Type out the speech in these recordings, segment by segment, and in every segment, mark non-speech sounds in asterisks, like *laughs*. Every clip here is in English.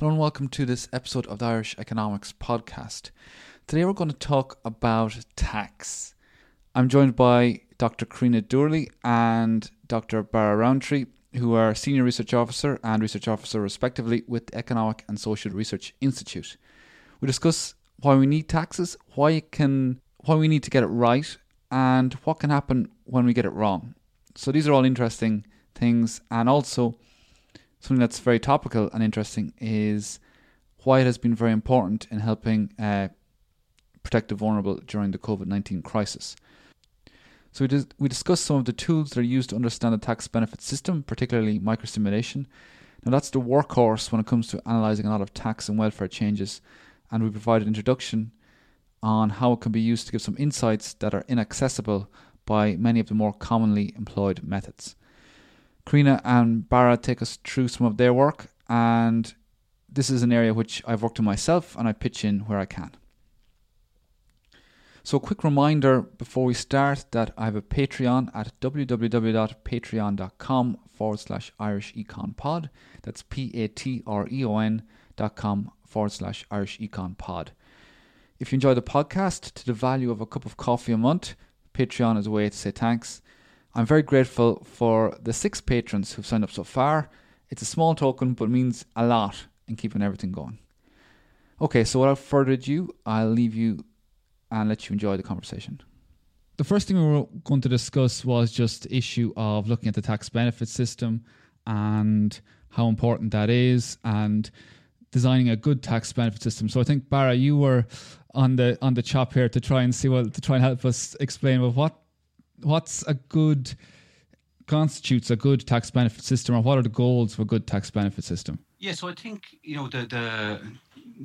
Hello and welcome to this episode of the Irish Economics Podcast. Today we're going to talk about tax. I'm joined by Dr. Karina Doorley and Dr. Barra Roantree, who are Senior Research Officer and Research Officer respectively with the Economic and Social Research Institute. We discuss why we need taxes, why it can why we need to get it right, and what can happen when we get it wrong. So these are all interesting things and also something that's very topical and interesting is why it has been very important in helping uh, protect the vulnerable during the COVID 19 crisis. So we, dis- we discussed some of the tools that are used to understand the tax benefit system, particularly microsimulation. Now that's the workhorse when it comes to analysing a lot of tax and welfare changes, and we provide an introduction on how it can be used to give some insights that are inaccessible by many of the more commonly employed methods. Karina and Barra take us through some of their work, and this is an area which I've worked on myself and I pitch in where I can. So, a quick reminder before we start that I have a Patreon at www.patreon.com forward slash Irish Econ Pod. That's P A T R E O N dot com forward slash Irish Econ Pod. If you enjoy the podcast to the value of a cup of coffee a month, Patreon is a way to say thanks. I'm very grateful for the six patrons who've signed up so far. It's a small token, but means a lot in keeping everything going. Okay, so without further ado, I'll leave you and let you enjoy the conversation. The first thing we were going to discuss was just the issue of looking at the tax benefit system and how important that is and designing a good tax benefit system. So I think Barra, you were on the on the chop here to try and see what to try and help us explain well, what what's a good constitutes a good tax benefit system, or what are the goals of a good tax benefit system? Yeah, so I think you know the the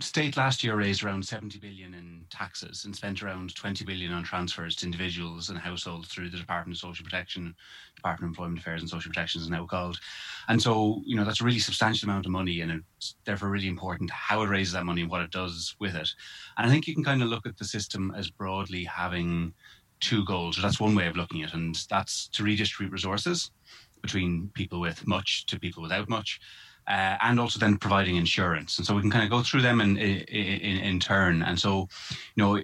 state last year raised around 70 billion in taxes and spent around 20 billion on transfers to individuals and households through the Department of Social Protection, Department of Employment Affairs and Social Protection is now called. And so, you know, that's a really substantial amount of money and it's therefore really important how it raises that money and what it does with it. And I think you can kind of look at the system as broadly having two goals. That's one way of looking at it, and that's to redistribute resources between people with much to people without much, uh, and also then providing insurance. And so we can kind of go through them in, in, in turn. And so, you know,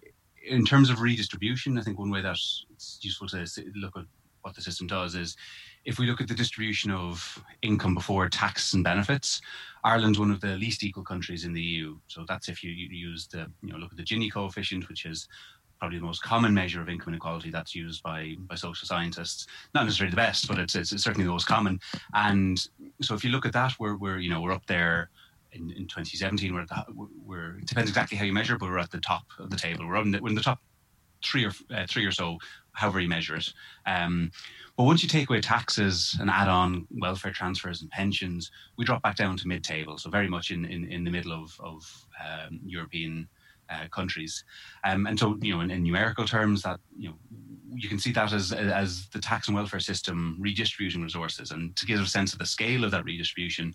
in terms of redistribution, I think one way that it's useful to look at what the system does is if we look at the distribution of income before tax and benefits, Ireland's one of the least equal countries in the EU. So that's if you, use the, you know, look at the Gini coefficient, which is probably the most common measure of income inequality that's used by by social scientists. Not necessarily the best, but it's, it's, it's certainly the most common. And so if you look at that, we're we're you know we're up there. In, in 2017, we're, at the, we're it depends exactly how you measure, but we're at the top of the table. We're, the, we're in the top three or uh, three or so, however you measure it. Um, but once you take away taxes and add on welfare transfers and pensions, we drop back down to mid-table, so very much in, in, in the middle of, of um, European uh, countries. Um, and so, you know, in, in, numerical terms, that you know, you can see that as as the tax and welfare system redistributing resources. And to give a sense of the scale of that redistribution,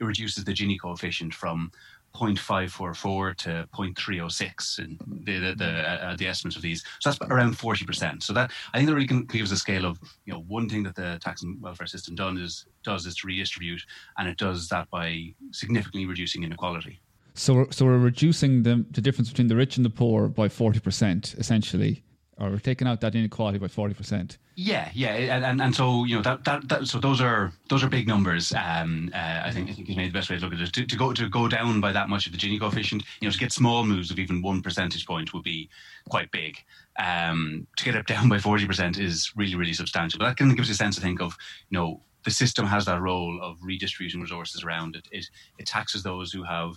it reduces the Gini coefficient from 0.544 to 0.306 in the the, the, uh, the estimates of these. So that's around 40%. So that I think that really can give us a scale of you know one thing that the tax and welfare system done is does is to redistribute, and it does that by significantly reducing inequality. So we're, so we're reducing the the difference between the rich and the poor by 40% essentially or we're taking out that inequality by 40%. Yeah, yeah, and, and, and so you know that, that, that so those are those are big numbers. Um, uh, I think I think maybe the best way to look at it to, to go to go down by that much of the Gini coefficient. You know, to get small moves of even one percentage point would be quite big. Um, to get it down by forty percent is really really substantial. But that kind of gives you a sense, I think, of you know the system has that role of redistributing resources around it. It, it taxes those who have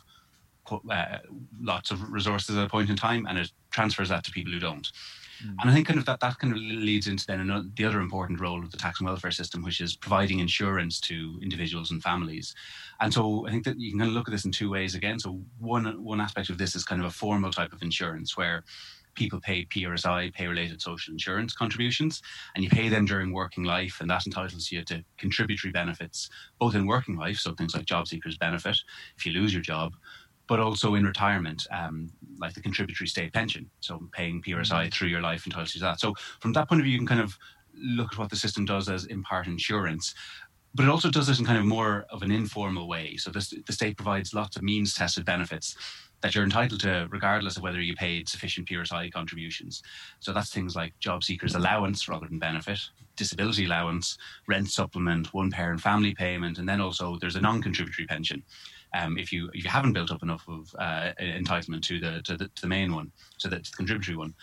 uh, lots of resources at a point in time, and it transfers that to people who don't. Mm. And I think kind of that that kind of leads into then another, the other important role of the tax and welfare system, which is providing insurance to individuals and families. And so I think that you can kind of look at this in two ways again. So one one aspect of this is kind of a formal type of insurance where people pay PRSI, pay related social insurance contributions, and you pay them during working life, and that entitles you to contributory benefits, both in working life, so things like job seekers benefit if you lose your job, but also in retirement, um, like the contributory state pension. So paying PRSI mm-hmm. through your life entitles you to that. So from that point of view, you can kind of look at what the system does as in part insurance. But it also does this in kind of more of an informal way. So this, the state provides lots of means tested benefits that you're entitled to, regardless of whether you paid sufficient PRSI contributions. So that's things like job seekers allowance rather than benefit, disability allowance, rent supplement, one parent family payment, and then also there's a non-contributory pension um, if you if you haven't built up enough of uh, entitlement to the, to the to the main one, to the, to the contributory one,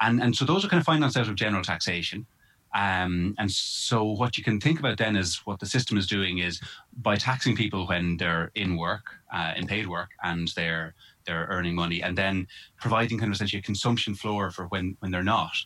and and so those are kind of financed out of general taxation. Um, and so what you can think about then is what the system is doing is by taxing people when they're in work, uh, in paid work, and they're they're earning money, and then providing kind of essentially a consumption floor for when when they're not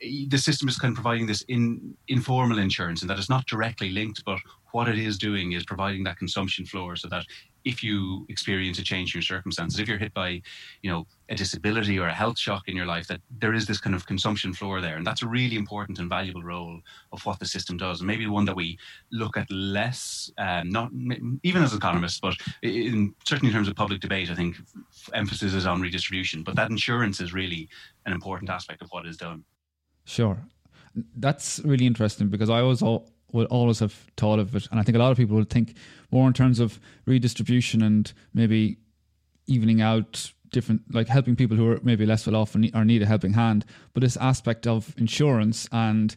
the system is kind of providing this in, informal insurance and that it's not directly linked, but what it is doing is providing that consumption floor so that if you experience a change in your circumstances, if you're hit by, you know, a disability or a health shock in your life, that there is this kind of consumption floor there. And that's a really important and valuable role of what the system does. And maybe one that we look at less, um, not even as economists, but in, certainly in terms of public debate, I think emphasis is on redistribution. But that insurance is really an important aspect of what is done. Sure. That's really interesting because I always will always have thought of it, and I think a lot of people will think more in terms of redistribution and maybe evening out different, like helping people who are maybe less well off or need a helping hand. But this aspect of insurance and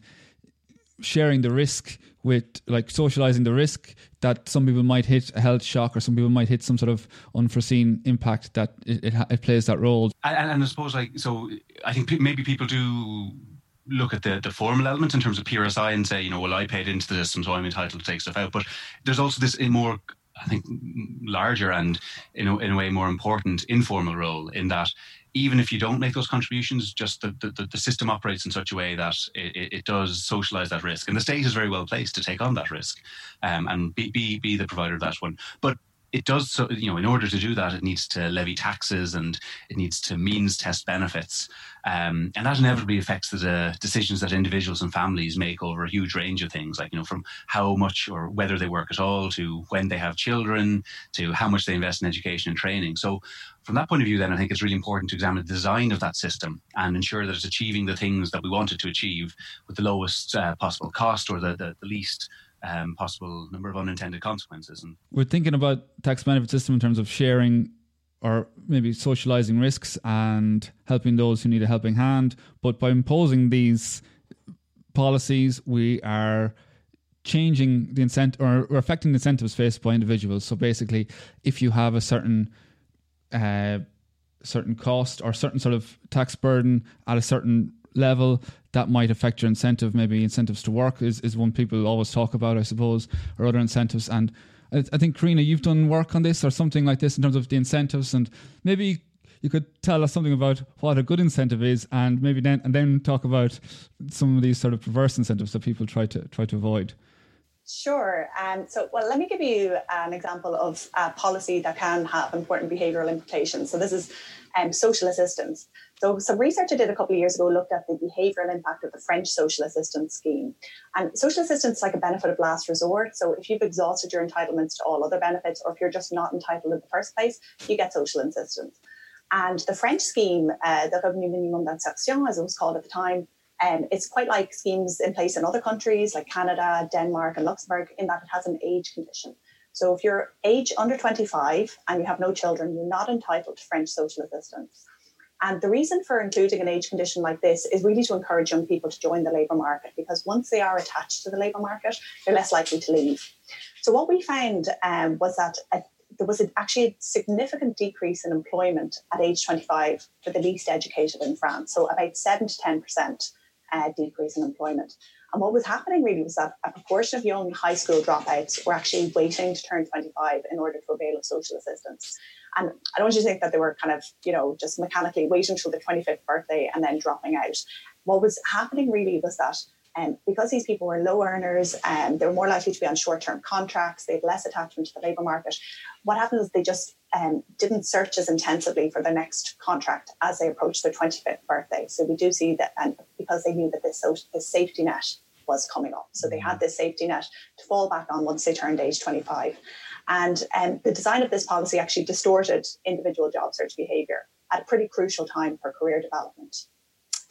sharing the risk with like socializing the risk that some people might hit a health shock or some people might hit some sort of unforeseen impact that it, it, it plays that role and, and, i suppose like so i think maybe people do look at the, the formal element in terms of PRSI and say, you know, well, I paid into the system, so I'm entitled to take stuff out. But there's also this more, I think, larger and in a, in a way more important informal role in that even if you don't make those contributions, just the, the, the system operates in such a way that it, it, does socialize that risk. And the state is very well placed to take on that risk um, and be, be, be the provider of that one. But it does so you know in order to do that it needs to levy taxes and it needs to means test benefits um, and that inevitably affects the decisions that individuals and families make over a huge range of things like you know from how much or whether they work at all to when they have children to how much they invest in education and training so from that point of view then i think it's really important to examine the design of that system and ensure that it's achieving the things that we wanted to achieve with the lowest uh, possible cost or the, the, the least um, possible number of unintended consequences. And we're thinking about tax benefit system in terms of sharing or maybe socializing risks and helping those who need a helping hand. But by imposing these policies, we are changing the incentive or affecting the incentives faced by individuals. So basically, if you have a certain uh, certain cost or certain sort of tax burden at a certain level that might affect your incentive. Maybe incentives to work is, is one people always talk about, I suppose, or other incentives. And I, think, Karina, you've done work on this or something like this in terms of the incentives, and maybe you could tell us something about what a good incentive is, and maybe then and then talk about some of these sort of perverse incentives that people try to try to avoid. Sure. Um, so, well, let me give you an example of a policy that can have important behavioural implications. So, this is um, social assistance. So, some research I did a couple of years ago looked at the behavioural impact of the French social assistance scheme. And social assistance is like a benefit of last resort. So, if you've exhausted your entitlements to all other benefits, or if you're just not entitled in the first place, you get social assistance. And the French scheme, uh, the Revenu Minimum d'Insertion, as it was called at the time, um, it's quite like schemes in place in other countries like Canada, Denmark, and Luxembourg, in that it has an age condition. So if you're age under 25 and you have no children, you're not entitled to French social assistance. And the reason for including an age condition like this is really to encourage young people to join the labour market because once they are attached to the labour market, they're less likely to leave. So what we found um, was that a, there was a, actually a significant decrease in employment at age 25 for the least educated in France. So about 7 to 10% uh, decrease in employment. And what was happening really was that a proportion of young high school dropouts were actually waiting to turn 25 in order to avail of social assistance. And I don't to think that they were kind of, you know, just mechanically waiting until the 25th birthday and then dropping out. What was happening really was that um, because these people were low earners and um, they were more likely to be on short-term contracts, they had less attachment to the labour market. What happened is they just um, didn't search as intensively for their next contract as they approached their 25th birthday. So we do see that, and because they knew that this, this safety net was coming up. So they had this safety net to fall back on once they turned age 25. And um, the design of this policy actually distorted individual job search behaviour at a pretty crucial time for career development.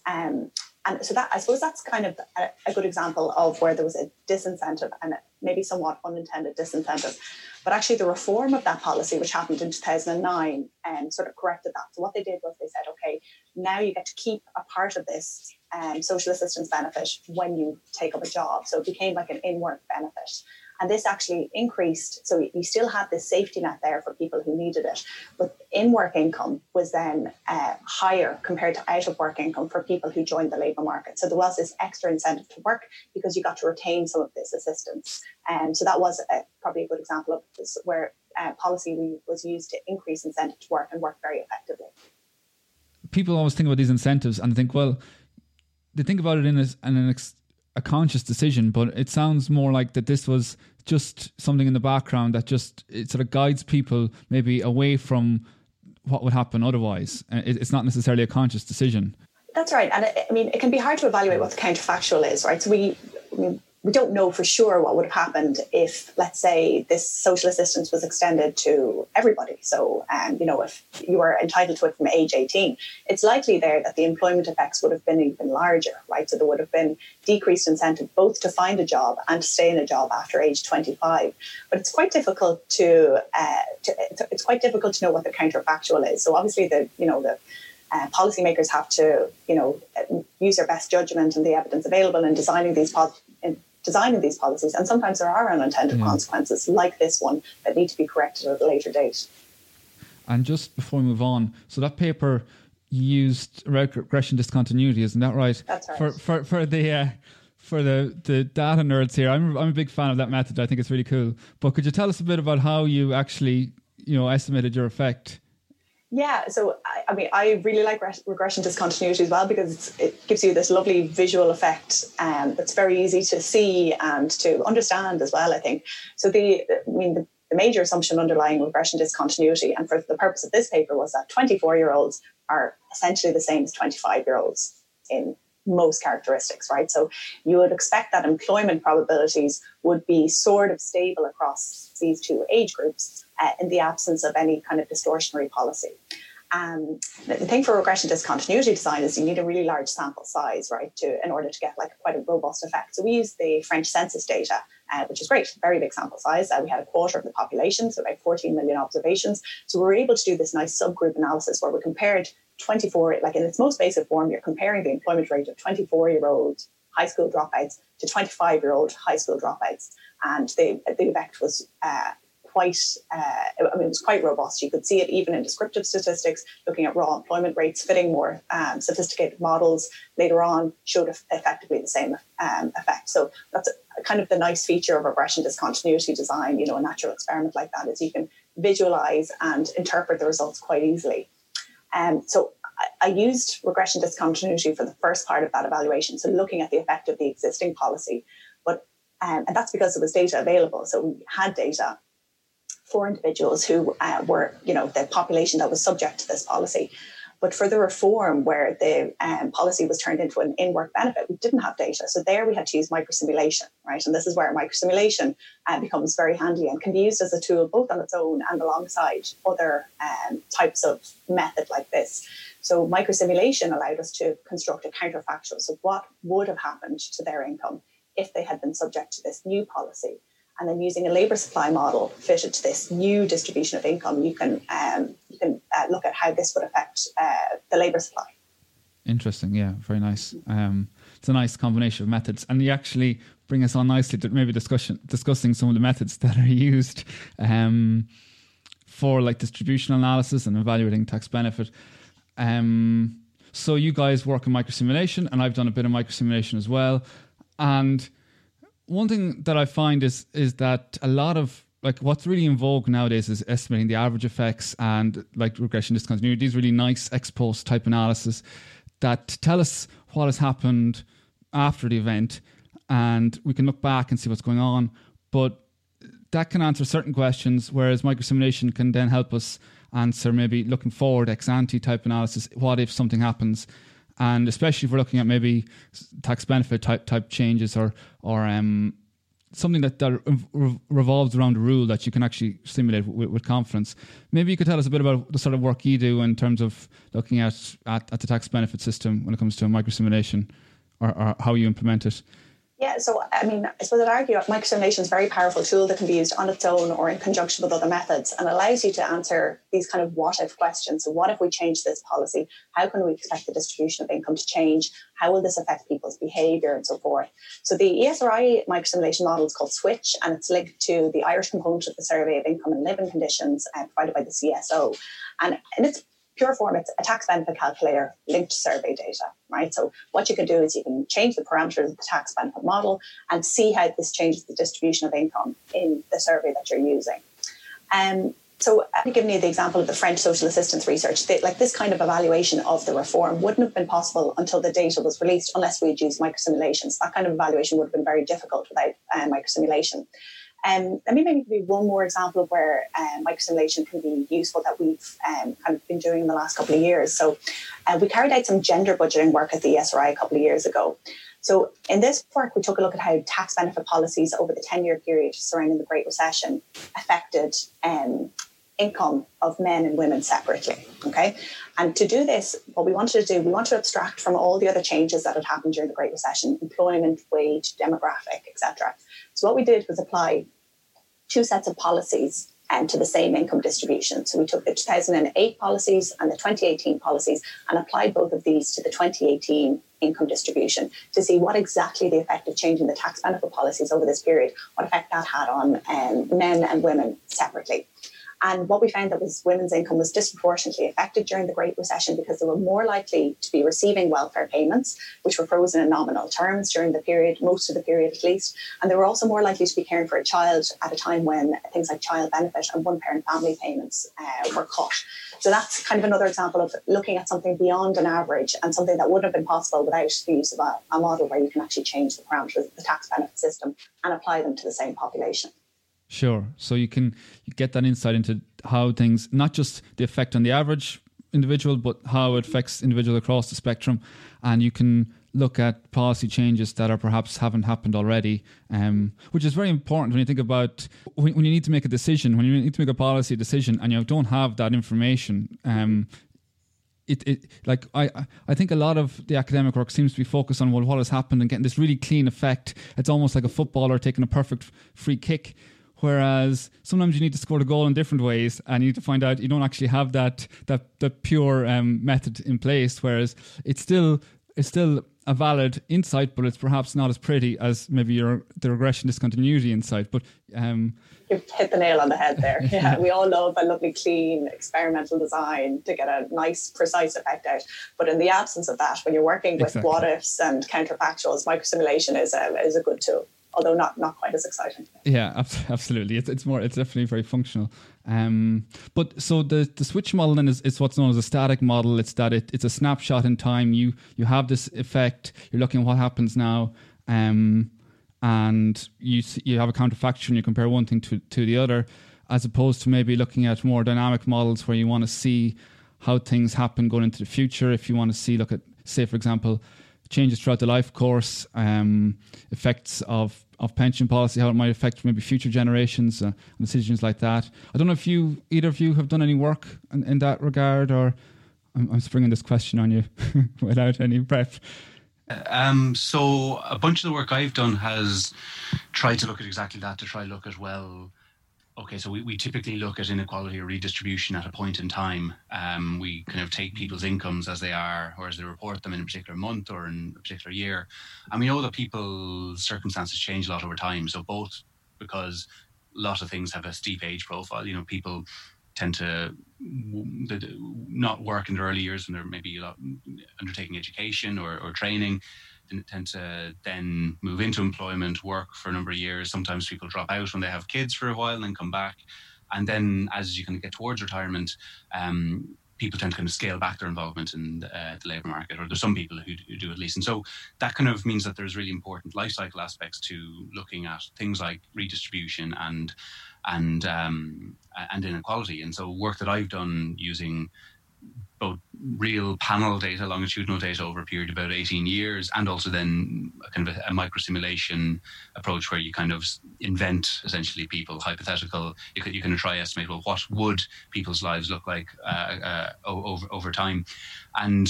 Um, and so that I suppose that's kind of a, a, good example of where there was a disincentive and maybe somewhat unintended disincentive. But actually, the reform of that policy, which happened in 2009, um, sort of corrected that. So what they did was they said, okay, now you get to keep a part of this um, social assistance benefit when you take up a job. So it became like an in-work benefit. And this actually increased. So you still had this safety net there for people who needed it. But in work income was then uh, higher compared to out of work income for people who joined the labour market. So there was this extra incentive to work because you got to retain some of this assistance. And um, so that was a, probably a good example of this where uh, policy was used to increase incentive to work and work very effectively. People always think about these incentives and think, well, they think about it in, a, in an ex- a conscious decision, but it sounds more like that this was just something in the background that just it sort of guides people maybe away from what would happen otherwise. Uh, it's not necessarily a conscious decision. That's right, and I mean it can be hard to evaluate what the counterfactual is, right? So we, mean, we don't know for sure what would have happened if, let's say, this social assistance was extended to everybody. So, um, you know, if you were entitled to it from age 18, it's likely there that the employment effects would have been even larger, right? So there would have been decreased incentive both to find a job and to stay in a job after age 25. But it's quite difficult to, uh, to it's quite difficult to know what the counterfactual is. So obviously, the you know the uh, policymakers have to, you know, use their best judgment and the evidence available in designing these po- designing these policies. And sometimes there are unintended yeah. consequences, like this one, that need to be corrected at a later date. And just before we move on, so that paper used regression discontinuity, isn't that right? That's right. For for for the. Uh, for the, the data nerds here, I'm, I'm a big fan of that method. I think it's really cool. But could you tell us a bit about how you actually, you know, estimated your effect yeah, so I, I, mean, I really like regression discontinuity as well because it gives you this lovely visual effect um, that's very easy to see and to understand as well. I think so. The I mean, the, the major assumption underlying regression discontinuity, and for the purpose of this paper, was that 24 year olds are essentially the same as 25 year olds in most characteristics, right? So you would expect that employment probabilities would be sort of stable across these two age groups uh, in the absence of any kind of distortionary policy. Um, the thing for regression discontinuity design is you need a really large sample size, right, to in order to get like quite a robust effect. So we use the French census data, uh, which is great, very big sample size. Uh, we had a quarter of the population, so about 14 million observations. So we were able to do this nice subgroup analysis where we compared 24, like in its most basic form, you're comparing the employment rate of 24 year old high school dropouts to 25 year old high school dropouts. And the, the effect was uh, quite, uh, I mean, it was quite robust. You could see it even in descriptive statistics, looking at raw employment rates, fitting more um, sophisticated models later on showed effectively the same um, effect. So that's a, kind of the nice feature of regression discontinuity design, you know, a natural experiment like that is you can visualize and interpret the results quite easily. Um, so I, used regression discontinuity for the first part of that evaluation, so looking at the effect of the existing policy Um, and that's because there was data available. So we had data for individuals who uh, were, you know, the population that was subject to this policy. But for the reform where the um, policy was turned into an in-work benefit, we didn't have data. So there we had to use microsimulation, right? And this is where microsimulation uh, becomes very handy and can be used as a tool both on its own and alongside other um, types of method like this. So microsimulation allowed us to construct a counterfactual. So what would have happened to their income if they had been subject to this new policy? And then using a labour supply model fitted to this new distribution of income, you can um, you can uh, look at how this would affect uh, the labour supply. Interesting, yeah, very nice. Um, it's a nice combination of methods, and you actually bring us on nicely to maybe discussion discussing some of the methods *laughs* that are used um, for like distributional analysis and evaluating tax benefit. Um, so you guys work in microsimulation, and I've done a bit of microsimulation as well, and one thing that I find is is that a lot of like what's really in vogue nowadays is estimating the average effects and like regression discontinuity. These really nice ex post type analysis that tell us what has happened after the event, and we can look back and see what's going on. But that can answer certain questions, whereas microsimulation can then help us answer maybe looking forward ex ante type analysis. What if something happens? And especially if we're looking at maybe tax benefit type type changes or or um, something that, that revolves around a rule that you can actually simulate with, with, confidence. Maybe you could tell us a bit about the sort of work you do in terms of looking at, at, at the tax benefit system when it comes to microsimulation or, or how you implement it. Yeah, so I mean, I suppose I'd argue that microsimulation is a very powerful tool that can be used on its own or in conjunction with other methods and allows you to answer these kind of what if questions. So, what if we change this policy? How can we expect the distribution of income to change? How will this affect people's behaviour and so forth? So, the ESRI microsimulation model is called Switch and it's linked to the Irish component of the Survey of Income and Living Conditions uh, provided by the CSO. And, and it's pure form, it's a tax benefit calculator linked to survey data, right? So what you can do is you can change the parameters of the tax benefit model and see how this changes the distribution of income in the survey that you're using. Um, so I've given you the example of the French social assistance research. They, like this kind of evaluation of the reform wouldn't have been possible until the data was released unless we had used microsimulations. That kind of evaluation would have been very difficult without uh, microsimulation. Um, let me maybe give you one more example of where um, microsimulation can be useful that we've um, kind of been doing in the last couple of years. So, uh, we carried out some gender budgeting work at the ESRI a couple of years ago. So, in this work, we took a look at how tax benefit policies over the 10 year period surrounding the Great Recession affected um, income of men and women separately. Okay. And to do this, what we wanted to do, we wanted to abstract from all the other changes that had happened during the Great Recession employment, wage, demographic, etc. So what we did was apply two sets of policies and to the same income distribution. So we took the 2008 policies and the 2018 policies and applied both of these to the 2018 income distribution to see what exactly the effect of changing the tax benefit policies over this period, what effect that had on um, men and women separately. And what we found that was women's income was disproportionately affected during the Great Recession because they were more likely to be receiving welfare payments, which were frozen in nominal terms during the period, most of the period at least. And they were also more likely to be caring for a child at a time when things like child benefit and one parent family payments uh, were cut. So that's kind of another example of looking at something beyond an average and something that wouldn't have been possible without the use of a, a model where you can actually change the parameters of the tax benefit system and apply them to the same population. Sure. So you can get that insight into how things, not just the effect on the average individual, but how it affects individuals across the spectrum, and you can look at policy changes that are perhaps haven't happened already, um, which is very important when you think about when, when, you need to make a decision, when you need to make a policy decision, and you don't have that information. Um, it, it like I I think a lot of the academic work seems to be focused on well what has happened and getting this really clean effect. It's almost like a footballer taking a perfect free kick Whereas sometimes you need to score the goal in different ways, and you need to find out you don't actually have that that that pure um, method in place. Whereas it's still it's still a valid insight, but it's perhaps not as pretty as maybe your the regression discontinuity insight. But um, you've hit the nail on the head there. *laughs* Yeah, we all love a lovely, clean experimental design to get a nice, precise effect out. But in the absence of that, when you're working with exactly. what ifs and counterfactuals, microsimulation is a is a good tool although not not quite as exciting. Yeah, absolutely. It's it's more it's definitely very functional. Um, but so the the switch model then is, is what's known as a static model. It's that it, it's a snapshot in time. You you have this effect. You're looking at what happens now. Um, and you you have a counterfactual and you compare one thing to, to the other, as opposed to maybe looking at more dynamic models where you want to see how things happen going into the future. If you want to see, look at, say, for example, changes throughout the life course, um, effects of, of pension policy, how it might affect maybe future generations, uh, decisions like that. I don't know if you, either of you, have done any work in, in that regard, or I'm, I'm springing this question on you *laughs* without any prep. Um, so a bunch of the work I've done has tried to look at exactly that to try look at well okay, so we, we typically look at inequality or redistribution at a point in time. Um, we kind of take people's incomes as they are, or as they report them in a particular month or in a particular year. And we know that people's circumstances change a lot over time. So, both because a lot of things have a steep age profile, you know, people tend to not work in their early years when they're maybe undertaking education or, or training tend to then move into employment, work for a number of years. Sometimes people drop out when they have kids for a while and then come back. And then as you kind of get towards retirement, um, people tend to kind of scale back their involvement in uh, the labour market, or there's some people who, who, do at least. And so that kind of means that there's really important life cycle aspects to looking at things like redistribution and and um, and inequality. And so work that I've done using both real panel data, longitudinal data over a period of about 18 years, and also then a kind of a, a microsimulation approach where you kind of invent essentially people, hypothetical. You can, you can try to estimate, well, what would people's lives look like uh, uh, over, over time? And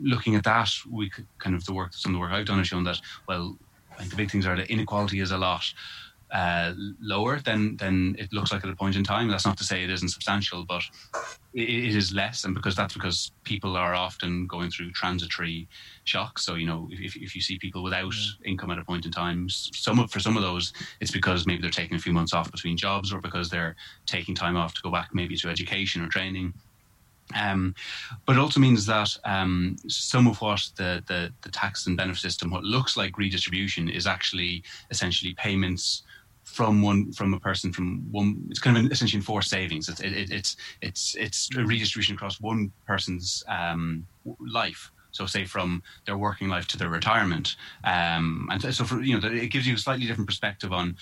looking at that, we kind of the work, some of the work I've done has shown that, well, I think the big things are that inequality is a lot uh, lower than than it looks like at a point in time. That's not to say it isn't substantial, but it, it is less, and because that's because people are often going through transitory shocks. So you know, if, if you see people without yeah. income at a point in time, some of, for some of those, it's because maybe they're taking a few months off between jobs, or because they're taking time off to go back maybe to education or training. Um, but it also means that um, some of what the, the, the tax and benefit system, what looks like redistribution, is actually essentially payments from one from a person from one it's kind of essentially enforced savings. It's it, it's it's it's a redistribution across one person's um, life. So say from their working life to their retirement. Um, and so for you know it gives you a slightly different perspective on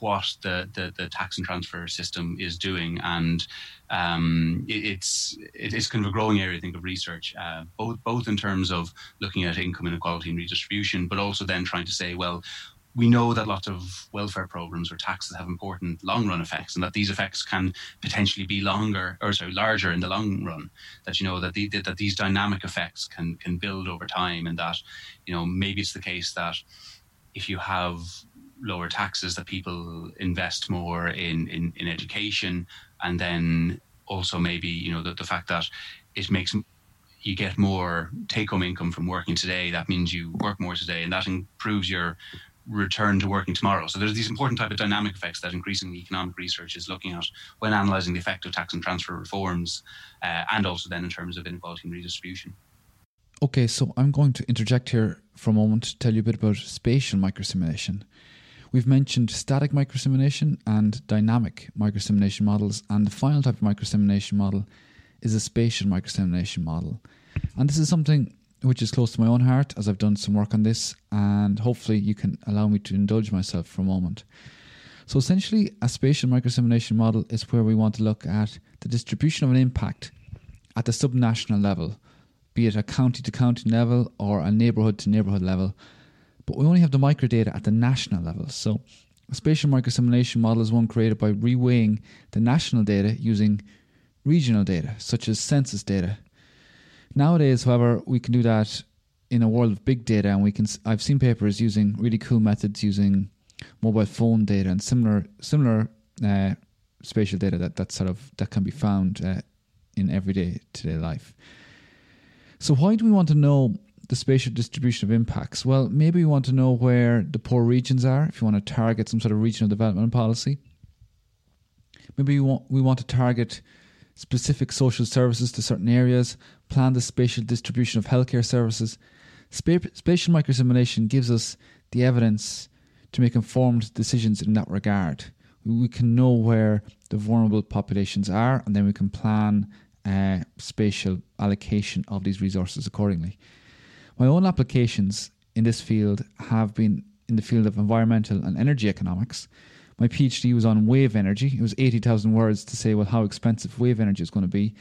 what the, the, the tax and transfer system is doing. And um, it, it's it's kind of a growing area I think of research uh, both both in terms of looking at income inequality and redistribution but also then trying to say well we know that lots of welfare programs or taxes have important long run effects and that these effects can potentially be longer or sorry larger in the long run. That you know that the, that these dynamic effects can can build over time and that you know maybe it's the case that if you have lower taxes that people invest more in in, in education and then also maybe you know the, the fact that it makes you get more take home income from working today that means you work more today and that improves your return to working tomorrow. So there's these important type of dynamic effects that increasingly economic research is looking at when analysing the effect of tax and transfer reforms, uh, and also then in terms of inequality and redistribution. Okay, so I'm going to interject here for a moment to tell you a bit about spatial microsimulation. We've mentioned static microsimulation and dynamic microsimulation models, and the final type of microsimulation model is a spatial microsimulation model. And this is something which is close to my own heart as I've done some work on this, and hopefully you can allow me to indulge myself for a moment. So, essentially, a spatial microsimulation model is where we want to look at the distribution of an impact at the subnational level, be it a county to county level or a neighbourhood to neighbourhood level. But we only have the microdata at the national level. So, a spatial microsimulation model is one created by reweighing the national data using regional data, such as census data, Nowadays, however, we can do that in a world of big data, and we can. I've seen papers using really cool methods using mobile phone data and similar similar uh, spatial data that that sort of that can be found uh, in everyday today life. So, why do we want to know the spatial distribution of impacts? Well, maybe we want to know where the poor regions are. If you want to target some sort of regional development policy, maybe we want we want to target specific social services to certain areas, plan the spatial distribution of healthcare services. spatial microsimulation gives us the evidence to make informed decisions in that regard. We can know where the vulnerable populations are, and then we can plan uh, spatial allocation of these resources accordingly. My own applications in this field have been in the field of environmental and energy economics. My PhD was on wave energy. It was 80,000 words to say, well, how expensive wave energy is going to be.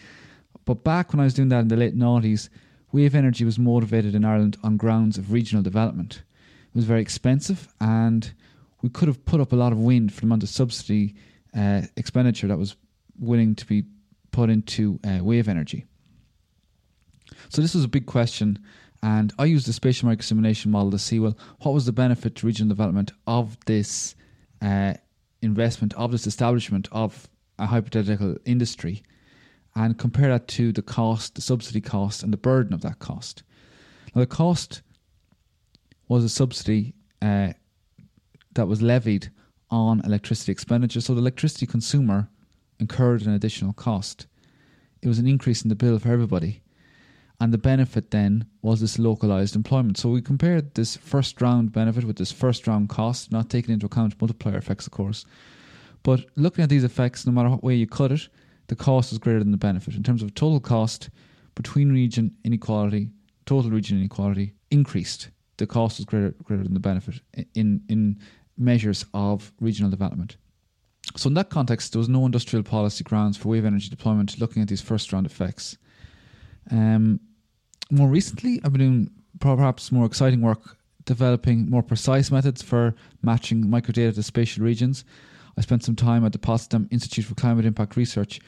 But back when I was doing that in the late noughties, wave energy was motivated in Ireland on grounds of regional development. It was very expensive, and we could have put up a lot of wind for the amount of subsidy uh, expenditure that was willing to be put into uh, wave energy. So this was a big question, and I used the spatial microsimulation model to see well what was the benefit to regional development of this uh, investment, of this establishment of a hypothetical industry, and compare that to the cost, the subsidy cost, and the burden of that cost. Now, the cost was a subsidy uh, that was levied on electricity expenditure, so the electricity consumer incurred an additional cost. It was an increase in the bill for everybody. And the benefit then was this localized employment. So we compared this first round benefit with this first round cost, not taking into account multiplier effects, of course. But looking at these effects, no matter what way you cut it, the cost is greater than the benefit. In terms of total cost, between region inequality, total region inequality increased. The cost was greater, greater than the benefit in, in measures of regional development. So, in that context, there was no industrial policy grounds for wave energy deployment looking at these first round effects. Um, more recently, I've been doing perhaps more exciting work developing more precise methods for matching microdata to spatial regions. I spent some time at the Potsdam Institute for Climate Impact Research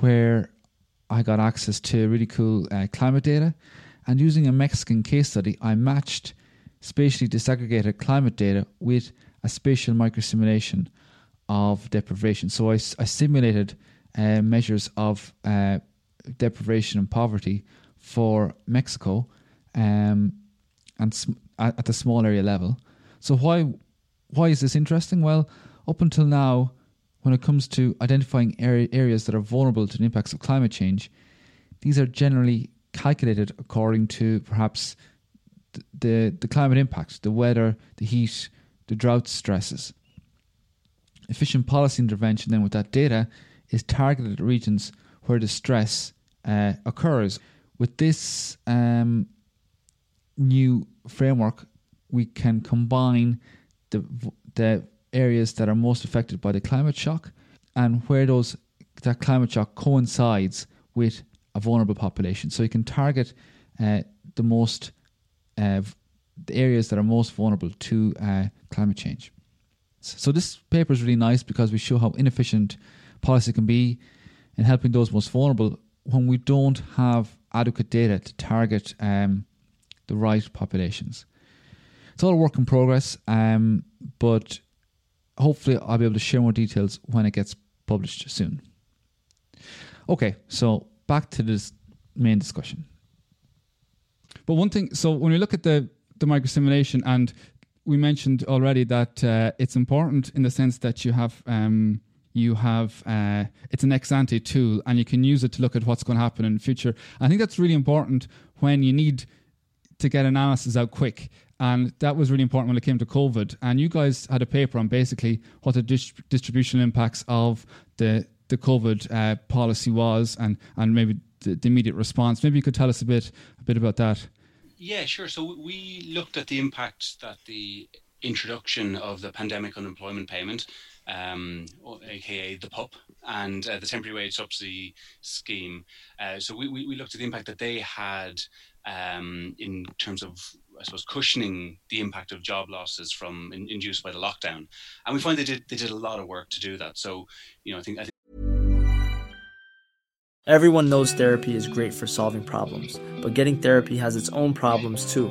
where I got access to really cool uh, climate data. And using a Mexican case study, I matched spatially disaggregated climate data with a spatial microsimulation of deprivation. So I, I simulated uh, measures of uh, deprivation and poverty for Mexico um, and sm- at, the small area level. So why why is this interesting? Well, up until now, when it comes to identifying area, areas that are vulnerable to the impacts of climate change, these are generally calculated according to perhaps the, the, the climate impact, the weather, the heat, the drought stresses. Efficient policy intervention then with that data is targeted at regions where the stress uh, occurs. With this um, new framework, we can combine the the areas that are most affected by the climate shock and where those that climate shock coincides with a vulnerable population. So you can target uh, the most uh, the areas that are most vulnerable to uh, climate change. So this paper is really nice because we show how inefficient policy can be in helping those most vulnerable when we don't have adequate data to target um, the right populations. It's all a work in progress, um, but hopefully I'll be able to share more details when it gets published soon. Okay, so back to this main discussion. But one thing, so when we look at the the microsimulation, and we mentioned already that uh, it's important in the sense that you have um, you have uh, it's an ex ante tool, and you can use it to look at what's going to happen in the future. I think that's really important when you need to get analysis out quick. And that was really important when it came to COVID. And you guys had a paper on basically what the dist- distributional impacts of the the COVID uh, policy was, and and maybe the, the, immediate response. Maybe you could tell us a bit a bit about that. Yeah, sure. So we looked at the impact that the introduction of the pandemic unemployment payment, um, aka the PUP, and uh, the temporary wage subsidy scheme. Uh, so we, we, we, looked at the impact that they had um, in terms of I suppose cushioning the impact of job losses from in, induced by the lockdown, and we find they did they did a lot of work to do that. So you know I think I think. Everyone knows therapy is great for solving problems, but getting therapy has its own problems too,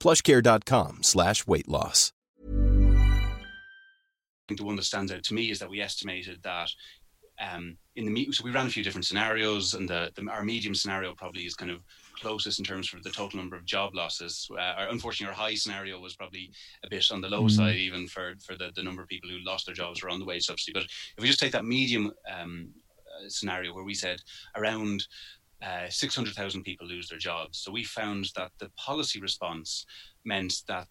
plushcare.com slash weight loss. I think the one that stands out to me is that we estimated that um, in the meet, so we ran a few different scenarios, and the, the, our medium scenario probably is kind of closest in terms of the total number of job losses. Uh, our, unfortunately, our high scenario was probably a bit on the low mm. side, even for for the, the number of people who lost their jobs or on the wage subsidy. But if we just take that medium um, uh, scenario where we said around uh, 600,000 people lose their jobs. So we found that the policy response meant that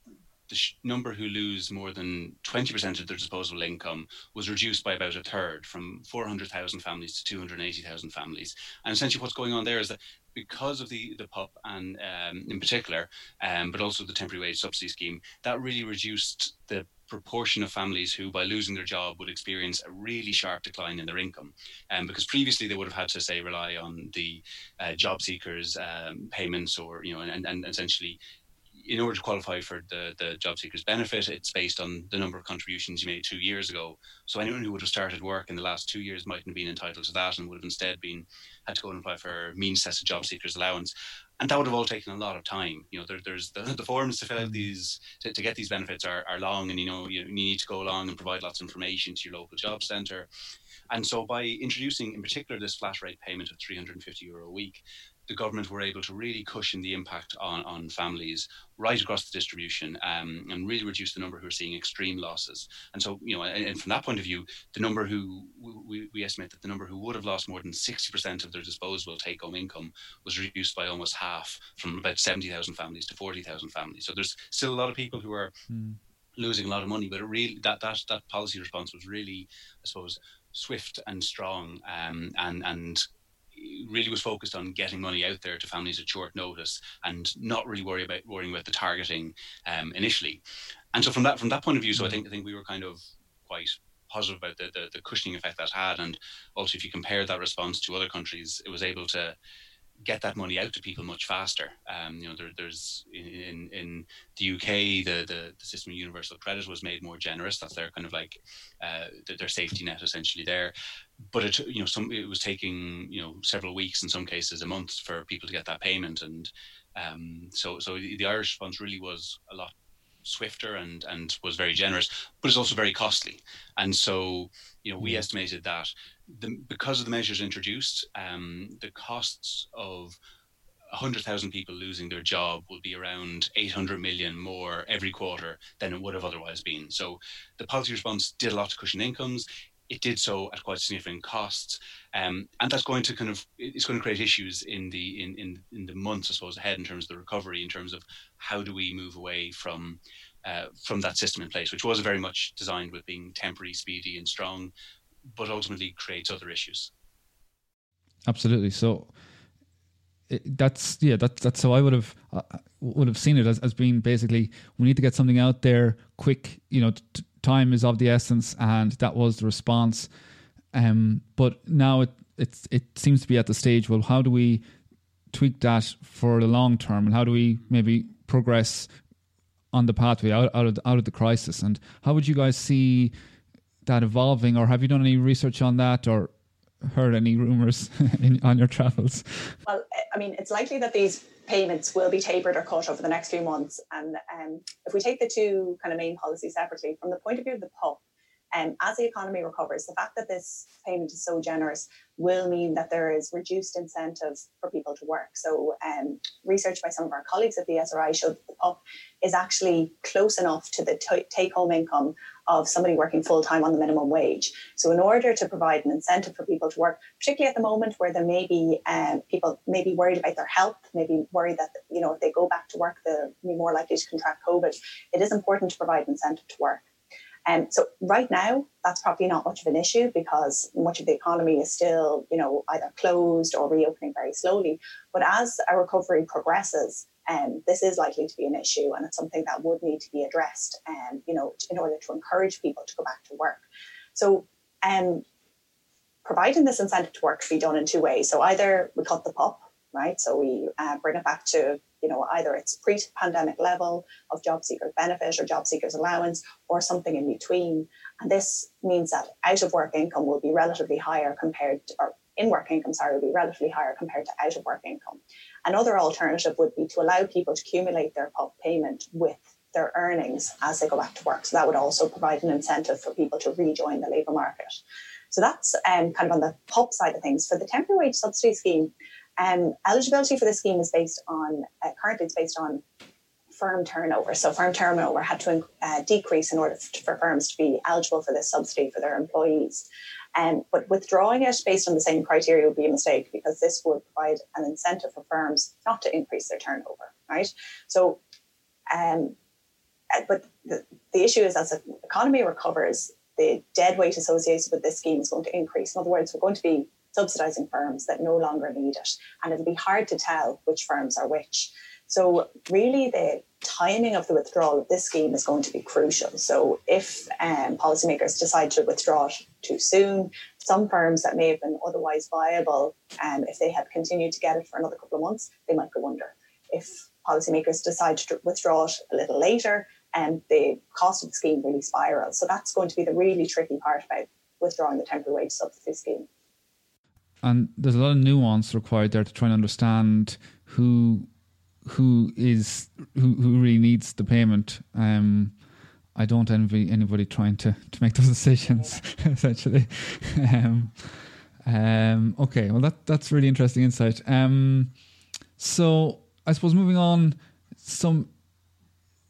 the sh- number who lose more than 20% of their disposable income was reduced by about a third from 400,000 families to 280,000 families. And essentially, what's going on there is that because of the, the PUP and um, in particular, um, but also the temporary wage subsidy scheme, that really reduced the proportion of families who, by losing their job, would experience a really sharp decline in their income. Um, because previously they would have had to, say, rely on the uh, job seekers' um, payments or, you know, and, and essentially in order to qualify for the, the job seekers benefit, it's based on the number of contributions you made two years ago. So anyone who would have started work in the last two years mightn't have been entitled to that and would have instead been had to go and apply for means tested job seekers allowance. And that would have all taken a lot of time. You know, there, there's the, *laughs* the, forms to fill out mm. these to, to get these benefits are, are long, and you know you, you need to go along and provide lots of information to your local job centre. And so by introducing, in particular, this flat rate payment of 350 euro a week, the government were able to really cushion the impact on, on families right across the distribution um, and really reduce the number who are seeing extreme losses. And so, you know, and, and from that point of view, the number who we, we, estimate that the number who would have lost more than 60% of their disposable take home income was reduced by almost half from about 70,000 families to 40,000 families. So there's still a lot of people who are. Mm. Losing a lot of money, but it really that that that policy response was really, I suppose, swift and strong, um, and and really was focused on getting money out there to families at short notice and not really worry about worrying about the targeting um, initially. And so from that from that point of view, so I think I think we were kind of quite positive about the, the, the cushioning effect that had, and also if you compare that response to other countries, it was able to get that money out to people much faster. Um, you know, there, there's in in the UK, the, the, the system of universal credit was made more generous. That's their kind of like uh, their safety net essentially there. But it you know some it was taking you know several weeks in some cases a month for people to get that payment, and um, so so the, Irish response really was a lot swifter and and was very generous, but it's also very costly. And so, you know, we mm. estimated that the, because of the measures introduced, um, the costs of 100,000 people losing their job will be around 800 million more every quarter than it would have otherwise been. So the policy response did a lot to cushion incomes. It did so at quite significant costs, um, and that's going to kind of it's going to create issues in the in, in in the months I suppose ahead in terms of the recovery, in terms of how do we move away from uh, from that system in place, which was very much designed with being temporary, speedy, and strong, but ultimately creates other issues. Absolutely. So that's yeah, that's that's how I would have uh, would have seen it as, as being basically we need to get something out there quick. You know, t- time is of the essence, and that was the response. Um, but now it it seems to be at the stage. Well, how do we tweak that for the long term, and how do we maybe progress on the pathway out, out of out of the crisis? And how would you guys see that evolving, or have you done any research on that, or heard any rumors *laughs* in, on your travels? Well, I mean, it's likely that these payments will be tapered or cut over the next few months. And um, if we take the two kind of main policies separately, from the point of view of the PUP, um, as the economy recovers, the fact that this payment is so generous will mean that there is reduced incentive for people to work. So, um, research by some of our colleagues at the SRI showed that the PUP is actually close enough to the t- take home income of somebody working full time on the minimum wage. So, in order to provide an incentive for people to work, particularly at the moment where there may be um, people may be worried about their health, maybe worried that you know if they go back to work, they'll be more likely to contract COVID. It is important to provide incentive to work. Um, so right now, that's probably not much of an issue because much of the economy is still, you know, either closed or reopening very slowly. But as our recovery progresses, um, this is likely to be an issue, and it's something that would need to be addressed, um, you know, in order to encourage people to go back to work. So, um, providing this incentive to work can be done in two ways. So either we cut the PUP, right? So we uh, bring it back to you know, either it's pre-pandemic level of job seekers benefit or job seekers allowance or something in between. And this means that out of work income will be relatively higher compared to, or in work income, sorry, will be relatively higher compared to out of work income. Another alternative would be to allow people to accumulate their payment with their earnings as they go back to work. So that would also provide an incentive for people to rejoin the labour market. So that's um, kind of on the PUP side of things. For the temporary wage subsidy scheme, um, eligibility for the scheme is based on, uh, currently it's based on firm turnover. So firm turnover had to uh, decrease in order for firms to be eligible for this subsidy for their employees. Um, but withdrawing it based on the same criteria would be a mistake because this would provide an incentive for firms not to increase their turnover, right? So, um, uh, but the, the issue is as the economy recovers, the dead weight associated with this scheme is going to increase. In other words, we're going to be subsidising firms that no longer need it. And it'll be hard to tell which firms are which. So, really, the timing of the withdrawal of this scheme is going to be crucial. So, if um, policymakers decide to withdraw it too soon, some firms that may have been otherwise viable, um, if they had continued to get it for another couple of months, they might go under. If policymakers decide to withdraw it a little later, and um, the cost of the scheme really spirals. So, that's going to be the really tricky part about withdrawing the temporary wage subsidy scheme and there's a lot of nuance required there to try and understand who who is who, who really needs the payment. Um, I don't envy anybody trying to, to make those *laughs* decisions. *laughs* essentially, um, um, okay. Well, that that's really interesting insight. Um, so I suppose moving on, some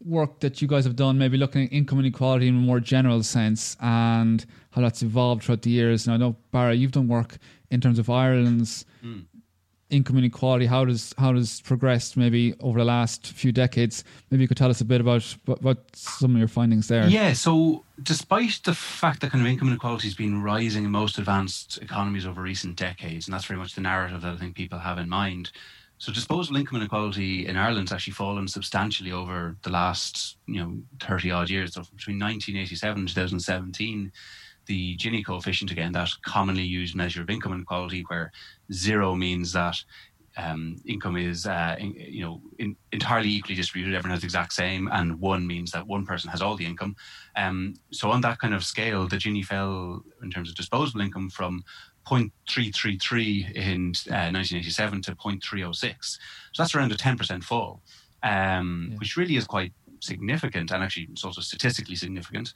work that you guys have done, maybe looking at income inequality in a more general sense and how that's evolved throughout the years. And I know, Barra, you've done work in terms of Ireland's mm. income inequality, how does how does progressed maybe over the last few decades? Maybe you could tell us a bit about what, some of your findings there. Yeah, so despite the fact that kind of income inequality has been rising in most advanced economies over recent decades, and that's very much the narrative that I think people have in mind. So disposable income inequality in Ireland has actually fallen substantially over the last, you know, 30 odd years. So between 1987 and 2017, the Gini coefficient again, that commonly used measure of income inequality, where zero means that um, income is uh, in, you know in, entirely equally distributed. Everyone has the exact same, and one means that one person has all the income. Um, so on that kind of scale, the Gini fell in terms of disposable income from 0.333 in uh, 1987 to 0.306. So that's around a 10% fall, um, yeah. which really is quite significant and actually it's also statistically significant.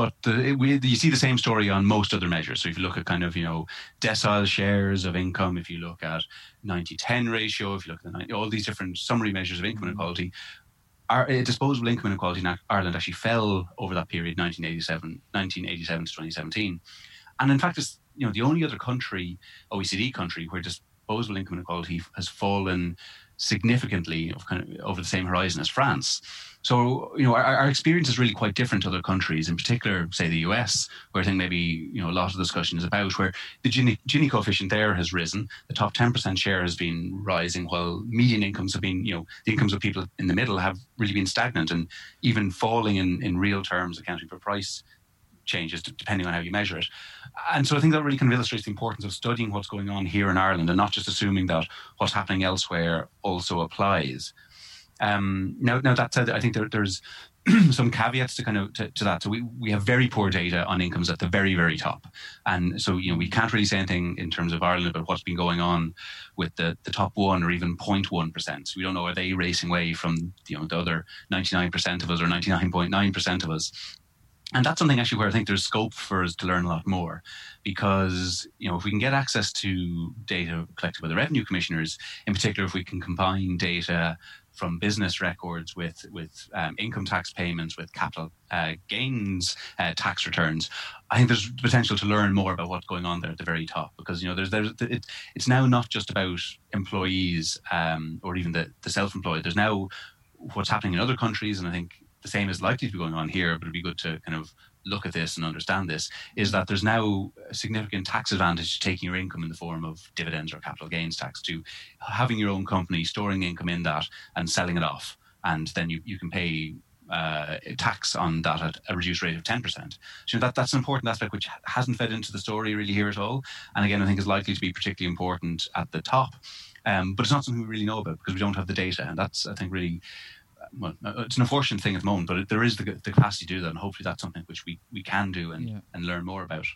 But the, we, you see the same story on most other measures. So if you look at kind of, you know, decile shares of income, if you look at 90-10 ratio, if you look at the 90, all these different summary measures of income inequality, our uh, disposable income inequality in Ireland actually fell over that period, 1987, 1987 to 2017. And in fact, it's, you know, the only other country, OECD country, where disposable income inequality has fallen significantly of kind of over the same horizon as France. So, you know, our, our, experience is really quite different to other countries, in particular, say the US, where I think maybe, you know, a lot of discussion is about, where the Gini, Gini coefficient there has risen. The top 10% share has been rising, while median incomes have been, you know, the incomes of people in the middle have really been stagnant and even falling in, in real terms, accounting for price changes depending on how you measure it. And so I think that really kind of illustrates the importance of studying what's going on here in Ireland and not just assuming that what's happening elsewhere also applies. Um, now, now that said, I think there, there's *clears throat* some caveats to kind of to, to, that. So we, we have very poor data on incomes at the very very top, and so you know we can't really say anything in terms of Ireland about what's been going on with the, the top one or even 0.1 percent. So we don't know are they racing away from you know the other 99 percent of us or 99.9 percent of us. And that's something actually where I think there's scope for us to learn a lot more, because you know if we can get access to data collected by the revenue commissioners, in particular if we can combine data from business records with with um, income tax payments, with capital uh, gains uh, tax returns, I think there's potential to learn more about what's going on there at the very top. Because you know there's there's it, it's now not just about employees um, or even the the self-employed. There's now what's happening in other countries, and I think the same is likely to be going on here, but it'd be good to kind of look at this and understand this, is that there's now a significant tax advantage to taking your income in the form of dividends or capital gains tax to having your own company, storing income in that and selling it off. And then you, you can pay uh, tax on that at a reduced rate of 10%. So that, that's an important aspect which hasn't fed into the story really here at all. And again, I think is likely to be particularly important at the top. Um, but it's not something we really know about because we don't have the data. And that's, I think, really well, uh, it's an unfortunate thing at the moment, but there is the, the capacity to do that, and hopefully that's something which we, we can do and, yeah. and learn more about.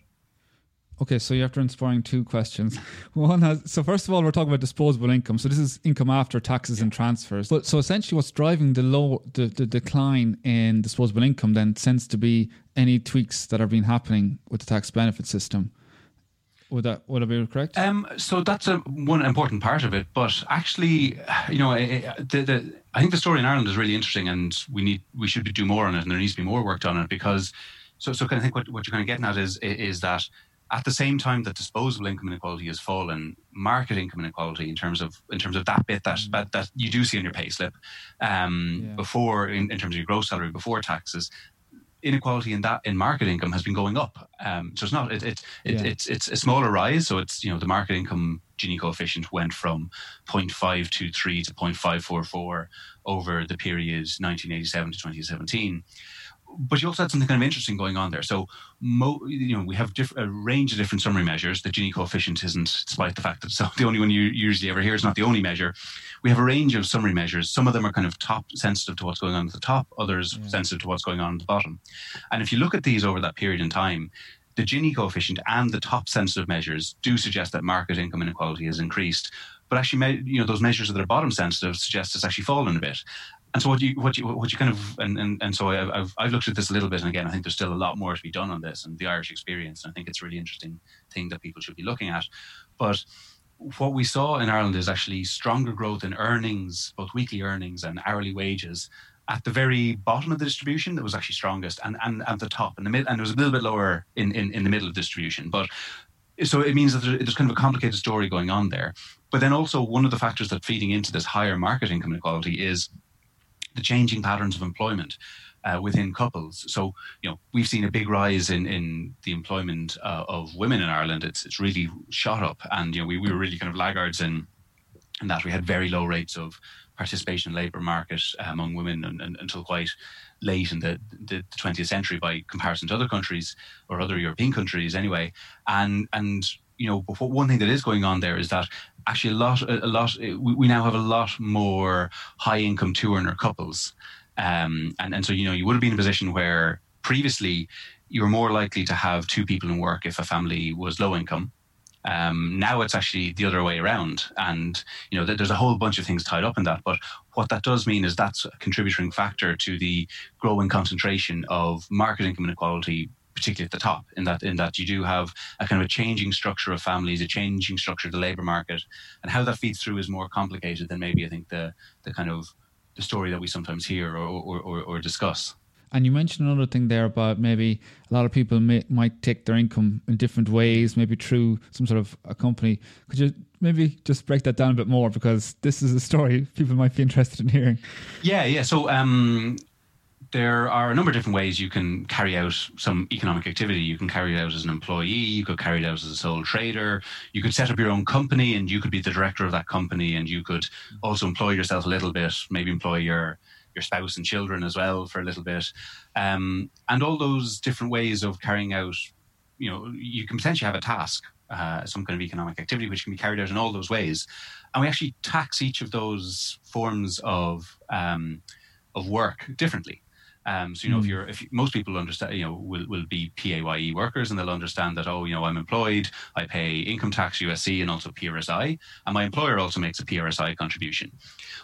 Okay, so you are inspiring two questions. *laughs* One has so first of all, we're talking about disposable income. So this is income after taxes yeah. and transfers. But so essentially, what's driving the low the, the decline in disposable income then tends to be any tweaks that have been happening with the tax benefit system. Would that would I be correct? Um, so that's a one important part of it. But actually, you know, the, the, I think the story in Ireland is really interesting, and we need we should do more on it, and there needs to be more work done on it because. So, so kind of think what, what you're kind of getting at is is that at the same time that disposable income inequality has fallen, market income inequality in terms of in terms of that bit that mm. that, that you do see on your pay slip um, yeah. before in, in terms of your gross salary before taxes, inequality in that in market income has been going up. Um, so it's not it, it, it yeah. it's it's a smaller rise. So it's you know the market income Gini coefficient went from 0.523 to 0.544 over the period 1987 to 2017 but you also had something kind of interesting going on there. So, mo, you know, we have diff- a range of different summary measures. The Gini coefficient isn't, despite the fact that it's *laughs* the only one you usually ever hear, is not the only measure. We have a range of summary measures. Some of them are kind of top sensitive to what's going on at the top, others yeah. sensitive to what's going on at the bottom. And if you look at these over that period in time, the Gini coefficient and the top sensitive measures do suggest that market income inequality has increased. But actually, you know, those measures that are bottom sensitive suggest it's actually fallen a bit and so what you what you what you kind of and and, and so I've I've looked at this a little bit, and again, I think there's still a lot more to be done on this and the Irish experience. And I think it's a really interesting thing that people should be looking at. But what we saw in Ireland is actually stronger growth in earnings, both weekly earnings and hourly wages, at the very bottom of the distribution that was actually strongest, and and at the top, and the mid, and it was a little bit lower in in, in the middle of distribution, but. So it means that there's kind of a complicated story going on there. But then also one of the factors that feeding into this higher market income inequality is the changing patterns of employment uh, within couples. So, you know, we've seen a big rise in, in the employment uh, of women in Ireland. It's, it's really shot up. And, you know, we, we were really kind of laggards in, in that we had very low rates of participation in the labour market uh, among women and, and, until quite late in the, the, 20th century by comparison to other countries or other European countries anyway. And, and you know, but one thing that is going on there is that actually a lot, a lot, we now have a lot more high income two earner couples. Um, and, and so, you know, you would have been in a position where previously you were more likely to have two people in work if a family was low income. Um, now it's actually the other way around, and you know there's a whole bunch of things tied up in that. But what that does mean is that's a contributing factor to the growing concentration of market income inequality particularly at the top, in that in that you do have a kind of a changing structure of families, a changing structure of the labour market, and how that feeds through is more complicated than maybe I think the the kind of the story that we sometimes hear or or, or, or discuss. And you mentioned another thing there about maybe a lot of people may, might take their income in different ways, maybe through some sort of a company. Could you maybe just break that down a bit more because this is a story *laughs* people might be interested in hearing? Yeah, yeah. So um, there are a number of different ways you can carry out some economic activity. You can carry it out as an employee, you could carry it out as a sole trader, you could set up your own company and you could be the director of that company and you could also employ yourself a little bit, maybe employ your your spouse and children as well for a little bit. Um, and all those different ways of carrying out, you know, you can potentially have a task, uh, some kind of economic activity which can be carried out in all those ways. And we actually tax each of those forms of um, of work differently. Um, so you know, mm. if hmm. you're, if most people understand, you know, will will be PAYE workers, and they'll understand that oh, you know, I'm employed, I pay income tax, USC, and also PRSI, and my employer also makes a PRSI contribution.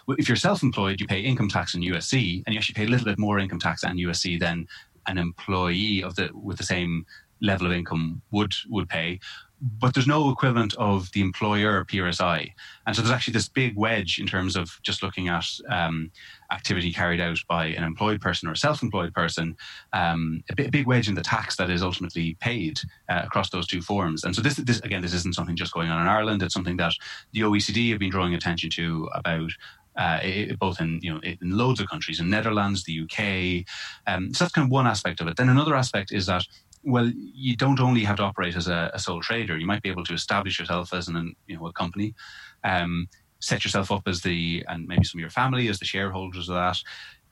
If you're self-employed, you pay income tax and USC, and you actually pay a little bit more income tax and USC than an employee of the with the same level of income would would pay but there's no equivalent of the employer PRSI. And so there's actually this big wedge in terms of just looking at um, activity carried out by an employed person or a self employed person, um, a big, big, wedge in the tax that is ultimately paid uh, across those two forms. And so this, this, again, this isn't something just going on in Ireland. It's something that the OECD have been drawing attention to about uh, it, both in you know in loads of countries, in Netherlands, the UK. Um, so that's kind of one aspect of it. Then another aspect is that well, you don't only have to operate as a, a, sole trader. You might be able to establish yourself as an you know a company, um, set yourself up as the and maybe some of your family as the shareholders of that.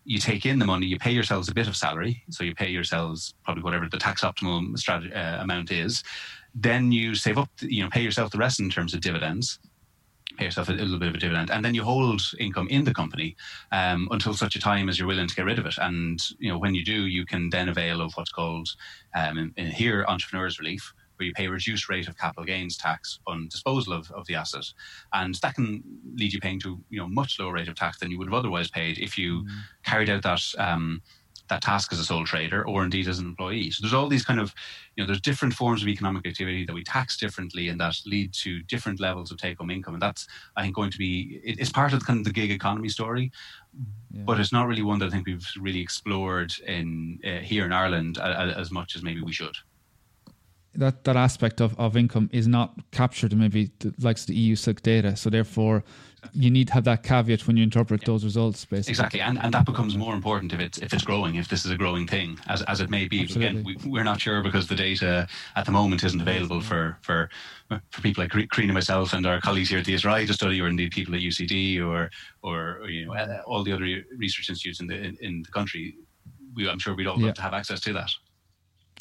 You take in the money, you pay yourselves a bit of salary, so you pay yourselves probably whatever the tax optimum strategy, uh, amount is. Then you save up, you know, pay yourself the rest in terms of dividends pay yourself a, little bit of a dividend, and then you hold income in the company um, until such a time as you're willing to get rid of it. And you know, when you do, you can then avail of what's called um, in, in here entrepreneurs relief, where you pay a reduced rate of capital gains tax on disposal of, of the asset. And that can lead you paying to you know much lower rate of tax than you would have otherwise paid if you mm. carried out that um, that task as a sole trader or indeed as an employee. So there's all these kind of, you know, there's different forms of economic activity that we tax differently and that lead to different levels of take home income. And that's, I think, going to be, it's part of the, kind of the gig economy story, yeah. but it's not really one that I think we've really explored in uh, here in Ireland as, as much as maybe we should that that aspect of, of income is not captured in maybe the likes of the EU SILC data. So therefore, you need to have that caveat when you interpret yeah. those results, basically. Exactly, and and that becomes more important if it's if it's growing, if this is a growing thing, as as it may be. Again, we, we're not sure because the data at the moment isn't available for for for people like Karina, myself, and our colleagues here at the to study, or indeed people at UCD, or or you know all the other research institutes in the in, in the country. We, I'm sure we'd all love to have access to that.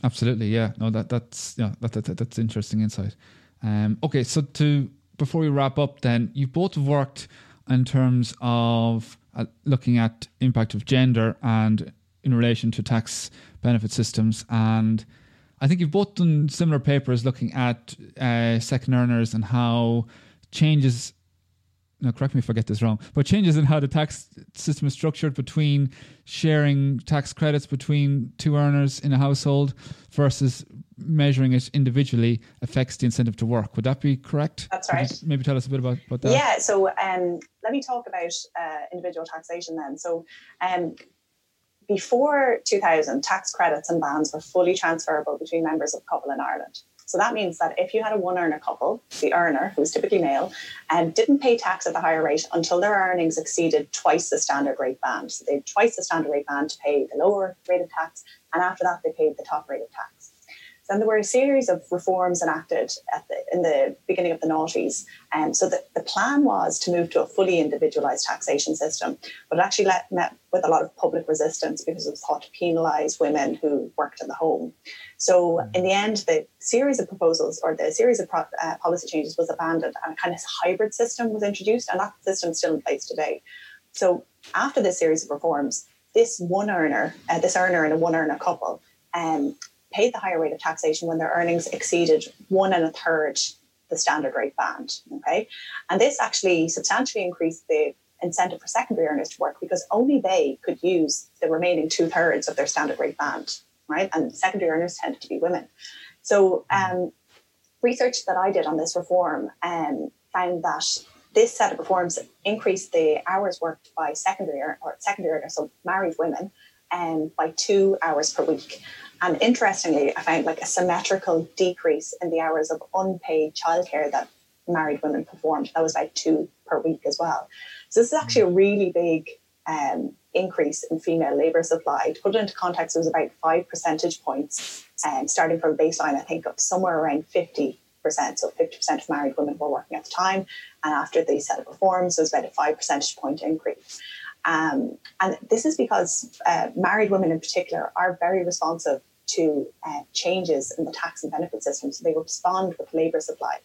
Absolutely, yeah. No, that that's yeah, that, that, that that's interesting insight. Um, okay, so to before we wrap up, then you both worked in terms of uh, looking at impact of gender and in relation to tax benefit systems, and I think you've both done similar papers looking at uh, second earners and how changes now correct me if I get this wrong, but changes in how the tax system is structured between sharing tax credits between two earners in a household versus measuring it individually affects the incentive to work. Would that be correct? That's right. Maybe tell us a bit about, about that. Yeah, so um, let me talk about uh, individual taxation then. So um, before 2000, tax credits and bands were fully transferable between members of a couple in Ireland. So that means that if you had a one earner couple, the earner, who's typically male, and didn't pay tax at the higher rate until their earnings exceeded twice the standard rate band. So they had twice the standard rate band to pay the lower rate of tax, and after that they paid the top rate of tax. Then there were a series of reforms enacted the, in the beginning of the noughties. Um, so the, the plan was to move to a fully individualised taxation system, but it actually let, met with a lot of public resistance because it was thought to penalise women who worked in the home. So in the end, the series of proposals or the series of pro, uh, policy changes was abandoned and a kind of hybrid system was introduced, and that system is still in place today. So after this series of reforms, this one earner, uh, this earner and a one earner couple, um, paid the higher rate of taxation when their earnings exceeded one and a third the standard rate band. Okay, and this actually substantially increased the incentive for secondary earners to work because only they could use the remaining two thirds of their standard rate band, right? And secondary earners tended to be women. So, um, research that I did on this reform um, found that this set of reforms increased the hours worked by secondary or secondary earners, so married women, um, by two hours per week. And interestingly, I found like a symmetrical decrease in the hours of unpaid childcare that married women performed. That was like two per week as well. So this is actually a really big um, increase in female labour supply. To put it into context, it was about five percentage points, um, starting from baseline, I think, of somewhere around 50%. So 50% of married women were working at the time. And after the set of reforms, it was about a five percentage point increase. Um, and this is because uh, married women in particular are very responsive to uh, changes in the tax and benefit system. So they respond with labour supply.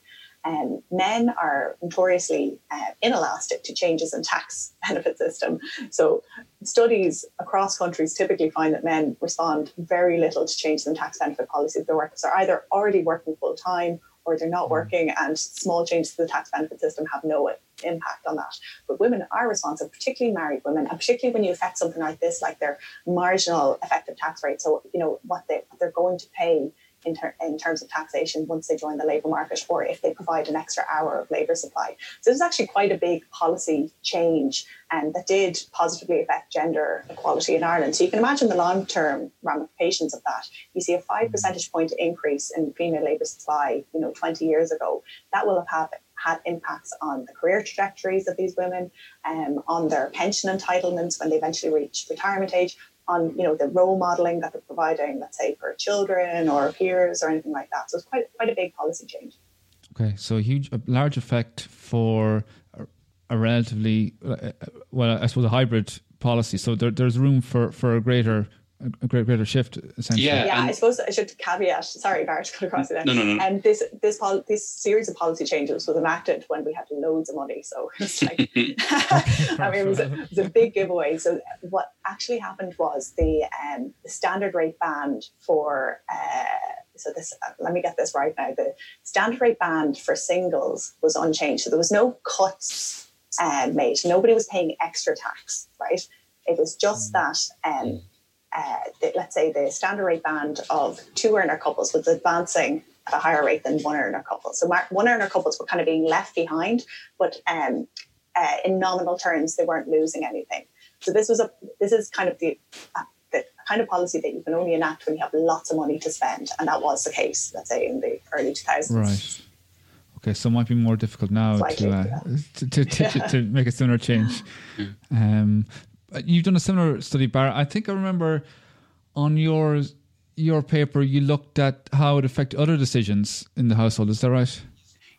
Um, men are notoriously uh, inelastic to changes in tax *laughs* benefit system. So studies across countries typically find that men respond very little to changes in tax benefit policies. Their workers are either already working full time or they're not mm. working, and small changes to the tax benefit system have no impact on that. But women are responsive, particularly married women, and particularly when you affect something like this, like their marginal effective tax rate. So, you know, what, they, what they're going to pay in, ter- in, terms of taxation once they join the labour market or if they provide an extra hour of labour supply. So this is actually quite a big policy change and um, that did positively affect gender equality in Ireland. So you can imagine the long term ramifications of that. You see a five percentage point increase in female labour supply, you know, 20 years ago. That will have had impacts on the career trajectories of these women, um, on their pension entitlements when they eventually reach retirement age, on you know the role modeling that they're providing, let's say for children or peers or anything like that. So it's quite quite a big policy change. Okay, so a huge, a large effect for a, relatively, uh, well, I suppose a hybrid policy. So there, there's room for for a greater a great greater shift essentially. Yeah, yeah. I suppose I should caveat. Sorry, Bart, cut across it. No, no, no. And this this pol- this series of policy changes was enacted when we had loads of money, so *laughs* it's like *laughs* I mean, it was, a, it was a big giveaway. So what actually happened was the um, the standard rate band for. Uh, so this uh, let me get this right now. The standard rate band for singles was unchanged, so there was no cuts uh, made. Nobody was paying extra tax, right? It was just mm. that um, uh, let's say the standard rate band of two earner couples was advancing at a higher rate than one earner couples. So one earner couples were kind of being left behind, but um, uh, in nominal terms, they weren't losing anything. So this was a this is kind of the, uh, the kind of policy that you can only enact when you have lots of money to spend, and that was the case, let's say, in the early 2000s. Right. Okay, so it might be more difficult now to, uh, to, to, to, to, make a similar change. *laughs* Um, Uh, you've done a similar study, Barra. I think I remember on your your paper you looked at how it affected other decisions in the household. Is that right?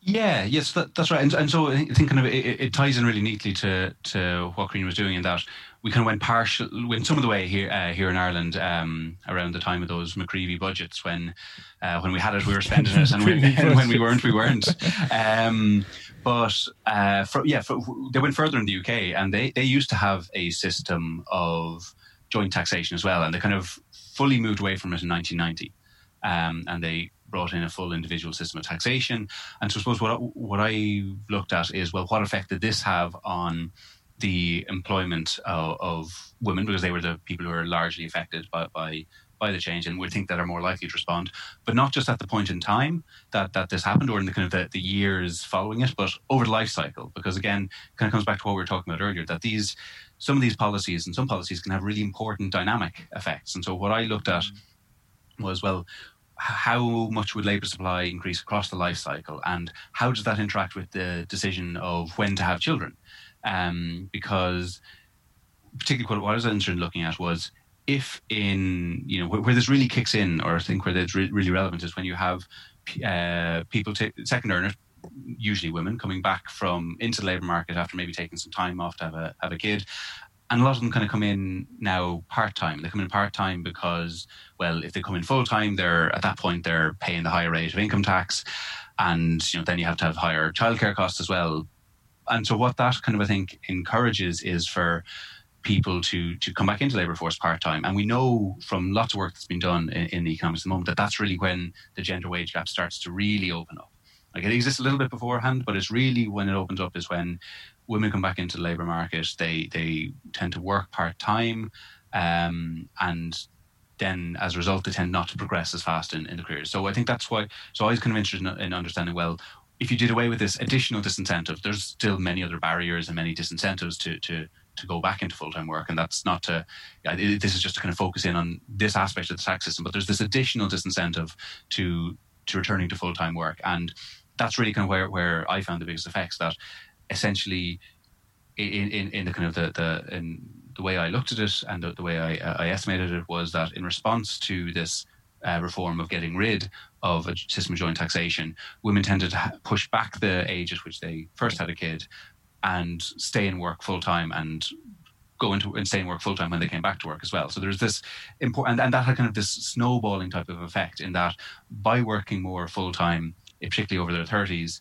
Yeah, yes, that, that's right. And, and, so I think kind of it, it, ties in really neatly to to what Karina was doing in that we kind of went partial, went some of the way here uh, here in Ireland um, around the time of those McCreevy budgets when uh, when we had it we were spending it and, when, *laughs* and when we weren't we weren't. Um, but uh, for, yeah, for, they went further in the UK, and they they used to have a system of joint taxation as well, and they kind of fully moved away from it in 1990, um, and they brought in a full individual system of taxation. And so I suppose what what I looked at is well, what effect did this have on the employment of, of women because they were the people who were largely affected by, by by the change and would think that are more likely to respond, but not just at the point in time that, that this happened or in the kind of the, the years following it, but over the life cycle. Because again, kind of comes back to what we were talking about earlier, that these some of these policies and some policies can have really important dynamic effects. And so what I looked at was well, how much would labour supply increase across the life cycle, and how does that interact with the decision of when to have children? Um, because particularly what I was interested in looking at was if in you know where, where, this really kicks in, or I think where it's re- really relevant is when you have uh, people t- second earners, usually women, coming back from into the labour market after maybe taking some time off to have a have a kid, and a lot of them kind of come in now part time. They come in part time because, well, if they come in full time, they're at that point they're paying the higher rate of income tax, and you know then you have to have higher childcare costs as well. And so what that kind of I think encourages is for people to to come back into labour force part time. And we know from lots of work that's been done in, in the economics at the moment that that's really when the gender wage gap starts to really open up. Like it exists a little bit beforehand, but it's really when it opens up is when women come back into the labour market. They they tend to work part time, um, and then as a result they tend not to progress as fast in, in the career. So I think that's why. So I was kind of interested in, in understanding well if you did away with this additional disincentive, there's still many other barriers and many disincentives to to to go back into full time work, and that's not to. This is just to kind of focus in on this aspect of the tax system, but there's this additional disincentive to to returning to full time work, and that's really kind of where where I found the biggest effects. That essentially, in in, in the kind of the the in the way I looked at it and the, the way I, I estimated it was that in response to this uh, reform of getting rid of a system of joint taxation, women tended to ha- push back the age at which they first had a kid and stay in work full time and go into and stay in work full time when they came back to work as well. So there's this important, and, and that had kind of this snowballing type of effect in that by working more full time, particularly over their 30s,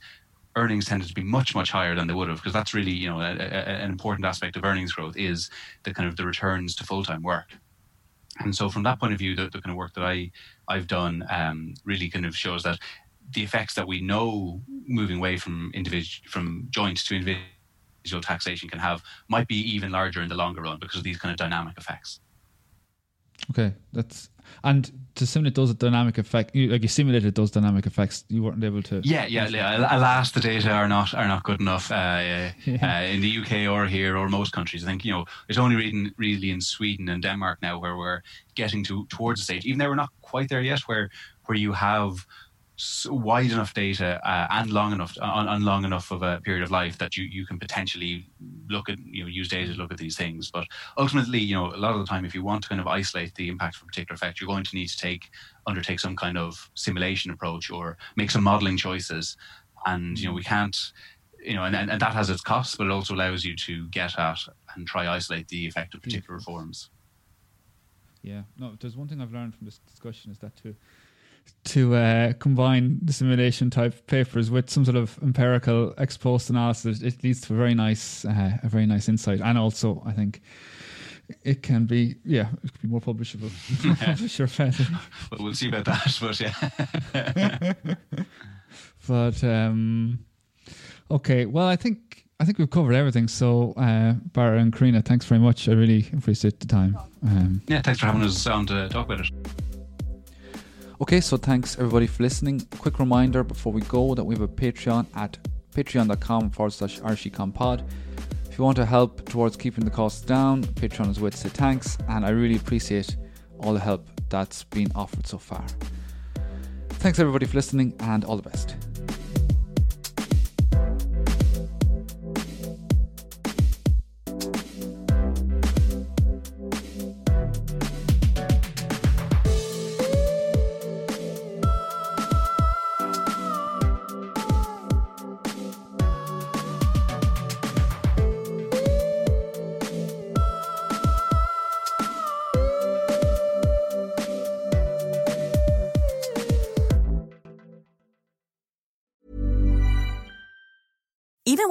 earnings tended to be much much higher than they would have because that's really you know a, a, an important aspect of earnings growth is the kind of the returns to full time work. And so from that point of view, the, the kind of work that I I've done um, really kind of shows that the effects that we know moving away from individual from joint to individual individual taxation can have might be even larger in the longer run because of these kind of dynamic effects. Okay, that's and to simulate those dynamic effect, you, like you simulated those dynamic effects, you weren't able to. Yeah, yeah. yeah. Alas, the data are not are not good enough uh, *laughs* yeah. uh, in the UK or here or most countries. I think you know it's only really, really in Sweden and Denmark now where we're getting to towards the stage, even though we're not quite there yet, where where you have wide enough data uh, and long enough on, on, long enough of a period of life that you, you can potentially look at you know use data to look at these things. But ultimately you know a lot of the time if you want to kind of isolate the impact of a particular effect you're going to need to take undertake some kind of simulation approach or make some modeling choices. And you know we can't you know and, and, and that has its costs but it also allows you to get at and try isolate the effect of particular reforms yeah. No there's one thing i've learned from this discussion is that too to uh, combine the simulation type papers with some sort of empirical ex post analysis, it leads to a very nice, uh, a very nice insight, and also I think it can be, yeah, it could be more publishable. *laughs* *laughs* Friendly. Well, we'll see about that, but yeah. *laughs* but um, okay, well, I think I think we've covered everything. So, uh, Barra and Karina, thanks very much. I really appreciate the time. Um, yeah, thanks for having us on to talk about it. Okay, so thanks everybody for listening. Quick reminder before we go that we have a Patreon at patreon.com forward slash pod. If you want to help towards keeping the costs down, Patreon is with say thanks, and I really appreciate all the help that's been offered so far. Thanks everybody for listening, and all the best.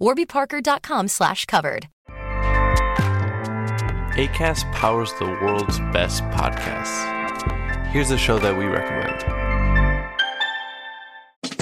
warbyparker.com slash covered. ACAST powers the world's best podcasts. Here's a show that we recommend.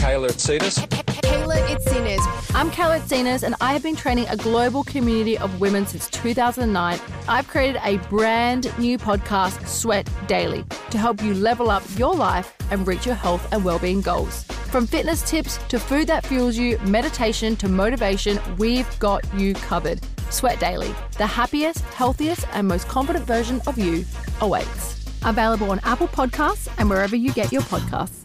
Kayla Itsines. Kayla Itsines. I'm Kayla Itsines, and I have been training a global community of women since 2009. I've created a brand new podcast, Sweat Daily, to help you level up your life and reach your health and well-being goals. From fitness tips to food that fuels you, meditation to motivation, we've got you covered. Sweat Daily, the happiest, healthiest, and most confident version of you awaits. Available on Apple Podcasts and wherever you get your podcasts.